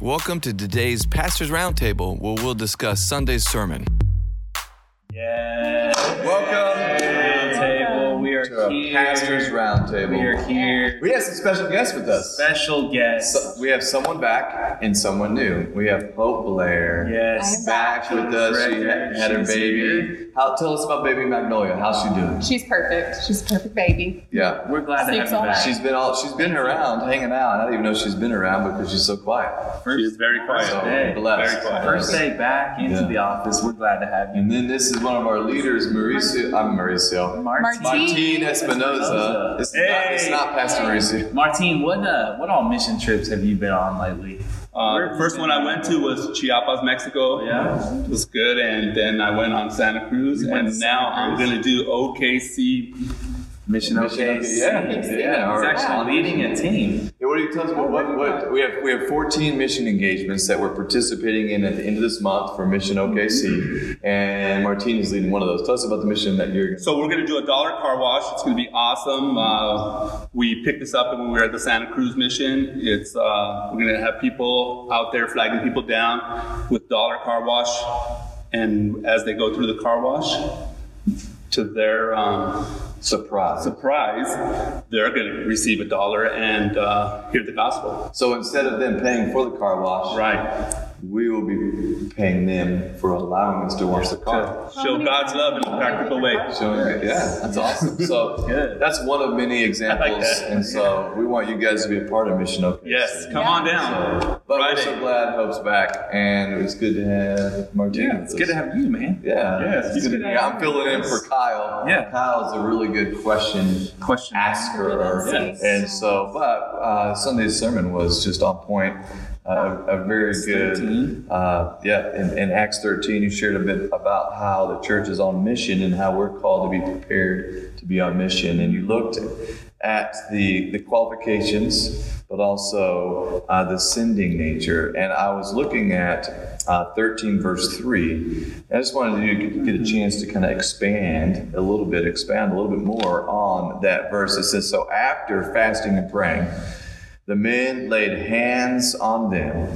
Welcome to today's Pastor's Roundtable, where we'll discuss Sunday's sermon. Here. pastor's roundtable. We are here. We have some special guests with us. Special guests. So- we have someone back and someone new. We have Hope Blair. yes. Back with us. She had, had her baby. How, tell us about baby Magnolia. How's she doing? She's perfect. She's a perfect baby. Yeah. We're glad to have Sleeps you back. She's been all she's been around, hanging out. I don't even know she's been around because she's so quiet. First, She's very quiet. So day. blessed. Very quiet. First day back into Yeah. the office. We're glad to have you. And then this is one of our leaders, Mauricio. I'm Mauricio. Martin. Martin Espinoza. It's, not, it's not Pastor Mauricio. Martin, what uh, what all mission trips have you been on lately? Uh, the first one? I went to was Chiapas, Mexico. Yeah. It was good. And then I went on Santa Cruz. You And to now Santa I'm going to do OKC. Mission Mission OK. OK, yeah. He's Yeah, our- actually leading a team. Yeah, what do you tell us about what, what we have? We have 14 mission engagements that we're participating in at the end of this month for Mission OKC, and Martine is leading one of those. Tell us about the mission that you're. So we're going to do a dollar car wash. It's going to be awesome. Uh, we picked this up when we were at the Santa Cruz mission. It's uh, we're going to have people out there flagging people down with dollar car wash, and as they go through the car wash, to their um, Surprise. surprise, they're going to receive a dollar and uh, hear the gospel. So instead of them paying for the car wash, Right. we will be paying them for allowing us to wash the car. Show God's love in a practical way. Showing it, yeah, that's awesome. So Good. that's one of many examples, that. and so we want you guys to be a part of Mission OKC. Yes, come on down. So, but we're so glad Hope's back, and it's good to have Martine. Yeah, it's good to have you, man. Yeah. Yes, It's it's good good to- to I'm filling in for Kyle. Yeah. Kyle's a really good question Question. asker. Yes. And so, but uh, Sunday's sermon was just on point. Uh, a very Acts good, 13. uh, yeah. In, in Acts 13, you shared a bit about how the church is on mission and how we're called to be prepared to be on mission. And you looked at the the qualifications, but also uh, the sending nature. And I was looking at uh, 13 verse 3. I just wanted you to get a chance to kind of expand a little bit, expand a little bit more on that verse. It says, So after fasting and praying, the men laid hands on them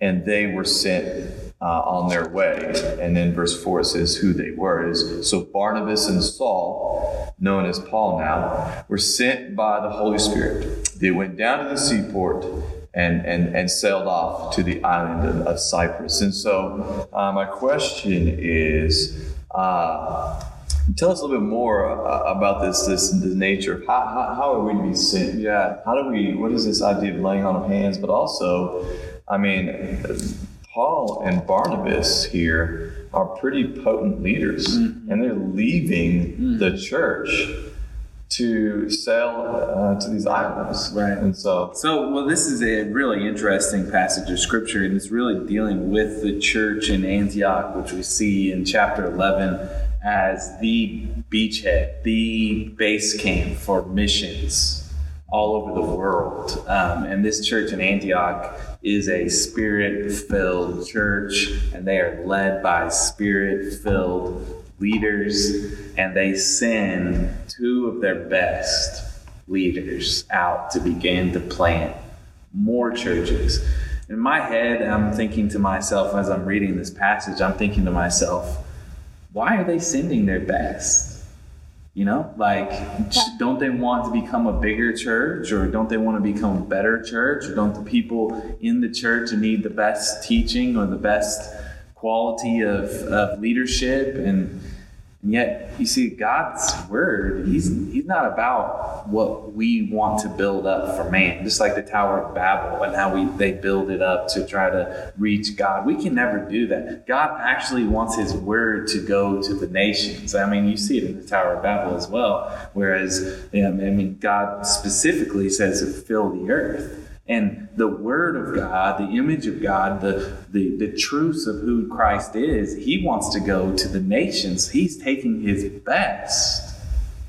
and they were sent uh, on their way. And then verse 4 says who they were. Is, so Barnabas and Saul, known as Paul now, were sent by the Holy Spirit. They went down to the seaport and, and, and sailed off to the island of, of Cyprus. And so uh, my question is, uh, Tell us a little bit more uh, about this, this, the nature of how, how, how are we to be sent? Yeah. How do we, what is this idea of laying on of hands? But also, I mean, Paul and Barnabas here are pretty potent leaders, and they're leaving the church to sail uh, to these islands. Right. And so, So, well, this is a really interesting passage of scripture, and it's really dealing with the church in Antioch, which we see in chapter 11 as the beachhead, the base camp for missions all over the world. Um, and this church in Antioch is a spirit filled church, and they are led by spirit filled leaders, and they send two of their best leaders out to begin to plant more churches. In my head, I'm thinking to myself as I'm reading this passage, I'm thinking to myself, why are they sending their best? You know, like, don't they want to become a bigger church or don't they want to become a better church or don't the people in the church need the best teaching or the best quality of, of leadership? And, and yet, you see, God's word, he's, he's not about what we want to build up for man, just like the Tower of Babel and how we, they build it up to try to reach God. We can never do that. God actually wants his word to go to the nations. I mean, you see it in the Tower of Babel as well, whereas, I mean, God specifically says to fill the earth. And the Word of God, the image of God, the, the, the truths of who Christ is, He wants to go to the nations. He's taking His best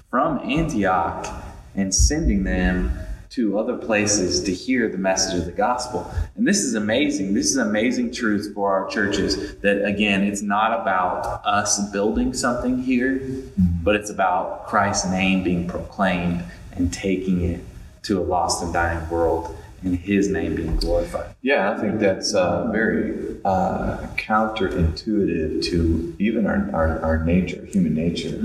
from Antioch and sending them to other places to hear the message of the gospel. And this is amazing. This is amazing truth for our churches that, again, it's not about us building something here, but it's about Christ's name being proclaimed and taking it to a lost and dying world. And His name being glorified. Yeah, I think that's uh, very uh, counterintuitive to even our, our, our nature, human nature.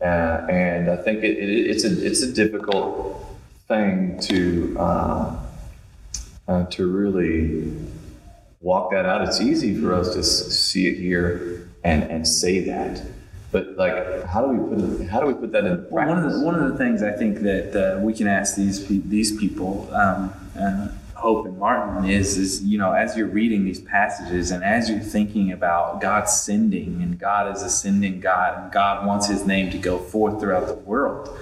Uh, and I think it, it, it's a it's a difficult thing to uh, uh, to really walk that out. It's easy for us to see it here and, and say that, but like, how do we put it, how do we put that into practice? Well, one of the one of the things I think that uh, we can ask these pe- these people, um, uh, Hope and Martin, is is you know as you're reading these passages and as you're thinking about God sending and God is a sending God and God wants His name to go forth throughout the world.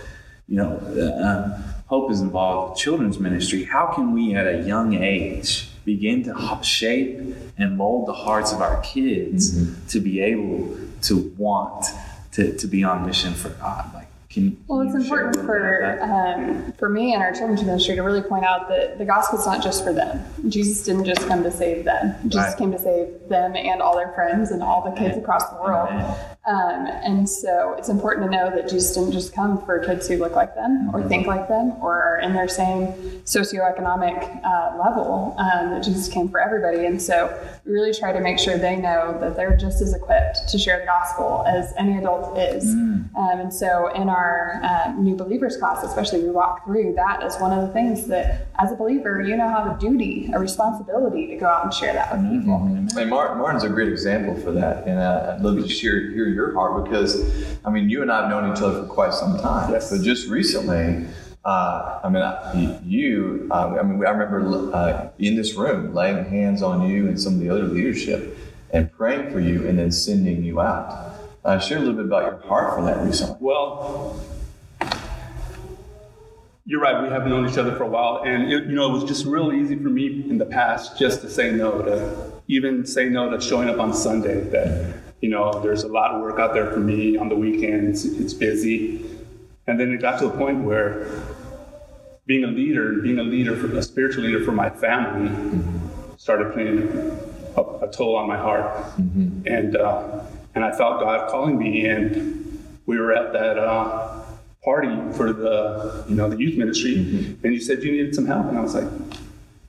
You know, uh, um, Hope is involved with children's ministry. How can we at a young age begin to shape and mold the hearts of our kids to be able to want to, to be on mission for God? Like, can Well, it's you share a important for um, for me and our children's ministry to really point out that the gospel is not just for them. Jesus didn't just come to save them. Jesus Right. came to save them and all their friends and all the kids across the world. Amen. Um, and so it's important to know that Jesus didn't just come for kids who look like them or think like them or are in their same socioeconomic uh, level. Um, that Jesus came for everybody. And so we really try to make sure they know that they're just as equipped to share the gospel as any adult is. Um, and so in our um, new believers class, especially, we walk through that as one of the things that, as a believer, you now have a duty, a responsibility to go out and share that with people. And Martin's a great example for that, and uh, I'd love to share, hear your heart because, I mean, you and I have known each other for quite some time. Yes. But just recently, uh, I mean, I, you, uh, I mean, I remember uh, in this room laying hands on you and some of the other leadership and praying for you, and then sending you out. Uh, share a little bit about your heart for that recently. Well, you're right. We have known each other for a while, and it, you know, it was just real easy for me in the past just to say no to even say no to showing up on Sunday. That you know, there's a lot of work out there for me on the weekends. It's busy, and then it got to a point where being a leader, being a leader, for, a spiritual leader for my family, started playing a, a toll on my heart, and uh, and I felt God calling me, and we were at that uh, party for the you know the youth ministry, and you said you needed some help, and I was like,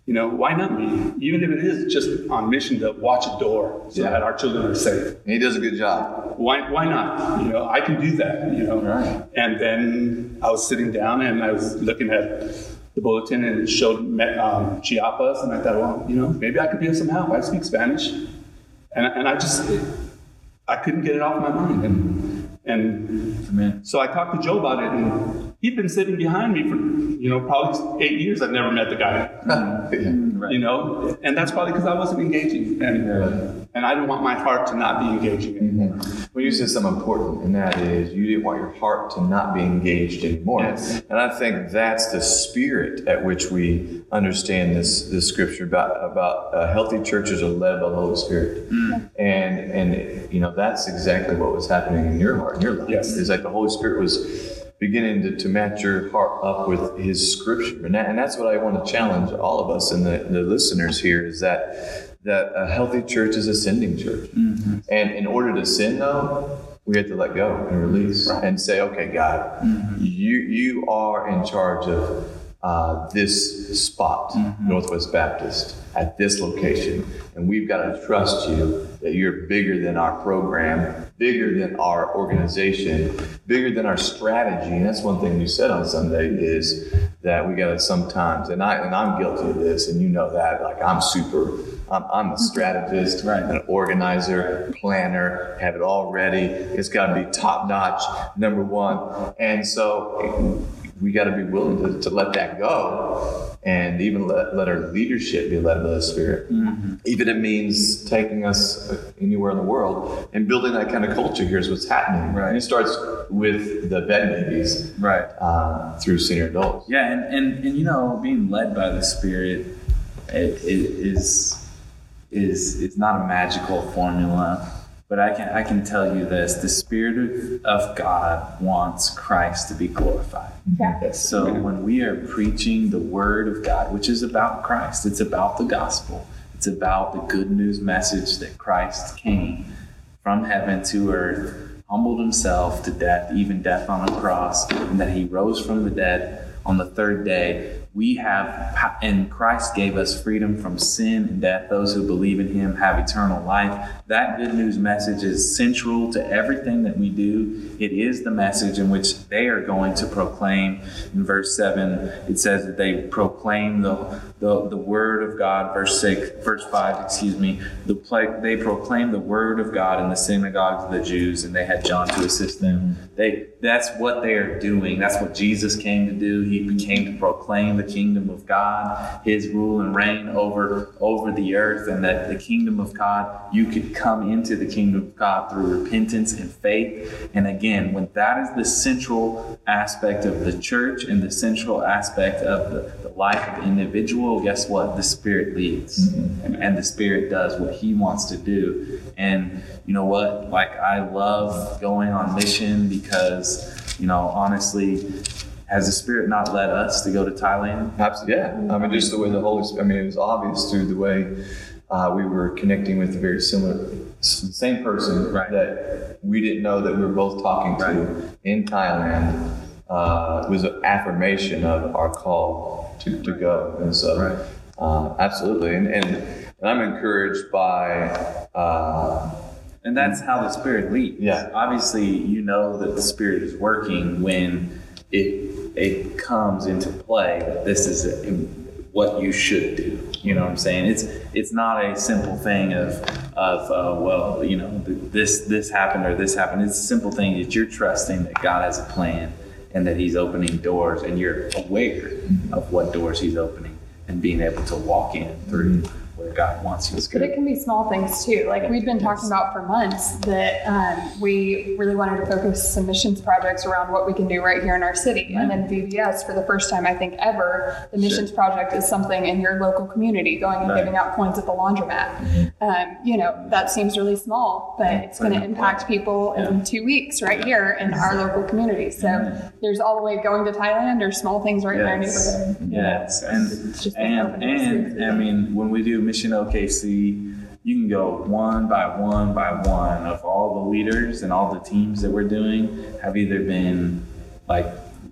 you know, why not me? Even if it is just on mission to watch a door so Yeah. that our children are safe. And he does a good job. Why, why not? You know, I can do that, you know. Right. And then I was sitting down and I was looking at the bulletin and it showed um, Chiapas, and I thought, well, you know, maybe I could be of some help. I speak Spanish. And, and I just, I couldn't get it off my mind. And, and so I talked to Joe about it, and he'd been sitting behind me for, you know, probably eight years. I've never met the guy Yeah. you know, and that's probably because I wasn't engaging, and and I didn't want my heart to not be engaging anymore. Well, you said something important, and that is you didn't want your heart to not be engaged anymore. Yes. And I think that's the spirit at which we understand this this scripture about about uh, healthy churches are led by the Holy Spirit, and and you know that's exactly what was happening in your heart, in your life. Yes. is like the Holy Spirit was beginning to, to match your heart up with His scripture, and that, and that's what I want to challenge all of us and the, the listeners here is that that a healthy church is a sending church. Mm-hmm. And in order to sin, though, we have to let go and release and say, okay, God, mm-hmm. you, you are in charge of uh, this spot, Northwest Baptist, at this location. And we've got to trust you that you're bigger than our program, bigger than our organization, bigger than our strategy. And that's one thing we said on Sunday is that we got to sometimes, and I and I'm guilty of this, and you know that. Like I'm super, I'm, I'm a strategist, Right. an organizer, planner, have it all ready. It's got to be top notch, number one. And so we got to be willing to, to let that go and even let, let our leadership be led by the Spirit. Even if it means taking us anywhere in the world and building that kind of culture. Here's what's happening. Right. And it starts with the bed babies Right. uh, through senior adults. Yeah, and, and, and you know, being led by the Spirit it, it is is is not a magical formula, but I can I can tell you this: the Spirit of, of God wants Christ to be glorified. Yeah. So when we are preaching the Word of God, which is about Christ, it's about the gospel. It's about the good news message that Christ came from heaven to earth, humbled himself to death, even death on a cross, and that he rose from the dead. on the third day. We have, and Christ gave us freedom from sin and death. Those who believe in Him have eternal life. That good news message is central to everything that we do. It is the message in which they are going to proclaim. In verse 7, it says that they proclaim the, the, the word of God. Verse 6, verse 5, excuse me, the, they proclaim the word of God in the synagogues of the Jews, and they had John to assist them. They, that's what they are doing. That's what Jesus came to do. He came to proclaim the kingdom of God, his rule and reign over, over the earth, and that the kingdom of God, you could come into the kingdom of God through repentance and faith. And again, when that is the central aspect of the church and the central aspect of the, the life of the individual, guess what? The Spirit leads. Mm-hmm. And the Spirit does what he wants to do. And you know what? Like, I love going on mission because, you know, honestly, has the Spirit not led us to go to Thailand? Absolutely, yeah. I mean, just the way the Holy Spirit, I mean, it was obvious through the way uh, we were connecting with a very similar, same person right. that we didn't know that we were both talking to right. in Thailand. Uh, was an affirmation of our call to, to go. And so, right. uh, absolutely. And, and, and, I'm encouraged by. Uh, and that's how the Spirit leads. Yeah. Obviously, you know that the Spirit is working when it it comes into play that this is what you should do. You know what I'm saying? It's it's not a simple thing of of uh, well, you know, this this happened or this happened. It's a simple thing that you're trusting that God has a plan and that He's opening doors, and you're aware of what doors He's opening and being able to walk in through. Mm-hmm where God wants you. But it can be small things too. Like we've been talking about for months that um, we really wanted to focus some missions projects around what we can do right here in our city. And then VBS, for the first time I think ever, the missions sure. project is something in your local community, going and right. giving out coins at the laundromat. Um, you know, that seems really small, but it's going to impact people in two weeks right here in our local community. So there's all the way going to Thailand or small things right yes. in our neighborhood. Yes, and and, and I mean when we do Mission OKC, you can go one by one by one of all the leaders and all the teams that we're doing have either been like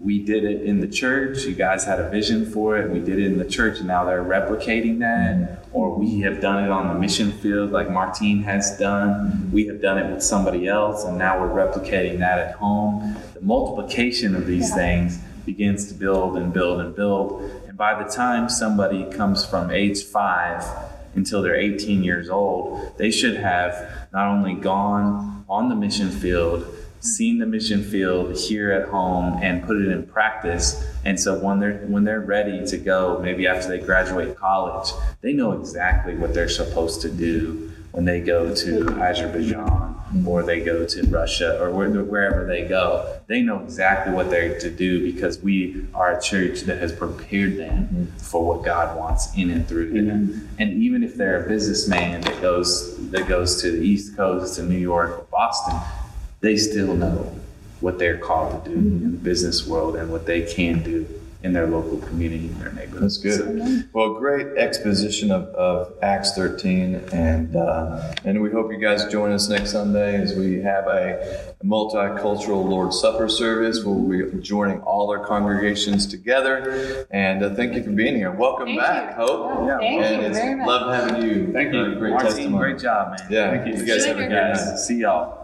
we did it in the church. You guys had a vision for it. We did it in the church and now they're replicating that. Or we have done it on the mission field like martine has done. We have done it with somebody else and now we're replicating that at home. The multiplication of these yeah. things begins to build and build and build. And by the time somebody comes from age five until they're 18 years old, they should have not only gone on the mission field, seen the mission field here at home and put it in practice. And so when they're when they're ready to go, maybe after they graduate college, they know exactly what they're supposed to do when they go to Azerbaijan or they go to Russia or wherever they go. They know exactly what they're to do because we are a church that has prepared them for what God wants in and through them. And even if they're a businessman that goes that goes to the East Coast to New York or Boston, they still know what they're called to do mm-hmm. in the business world and what they can do in their local community, in their neighborhood. That's good. So, well, great exposition of, of Acts 13, and uh, and we hope you guys join us next Sunday as we have a, a multicultural Lord's Supper service. We'll be joining all our congregations together, and uh, thank you for being here. Welcome thank back, you. Hope. Yeah, thank and you very much. Love having you. Thank you. Uh, great Martine, testimony. Great job, man. Yeah, thank you. You guys have a good night. See y'all.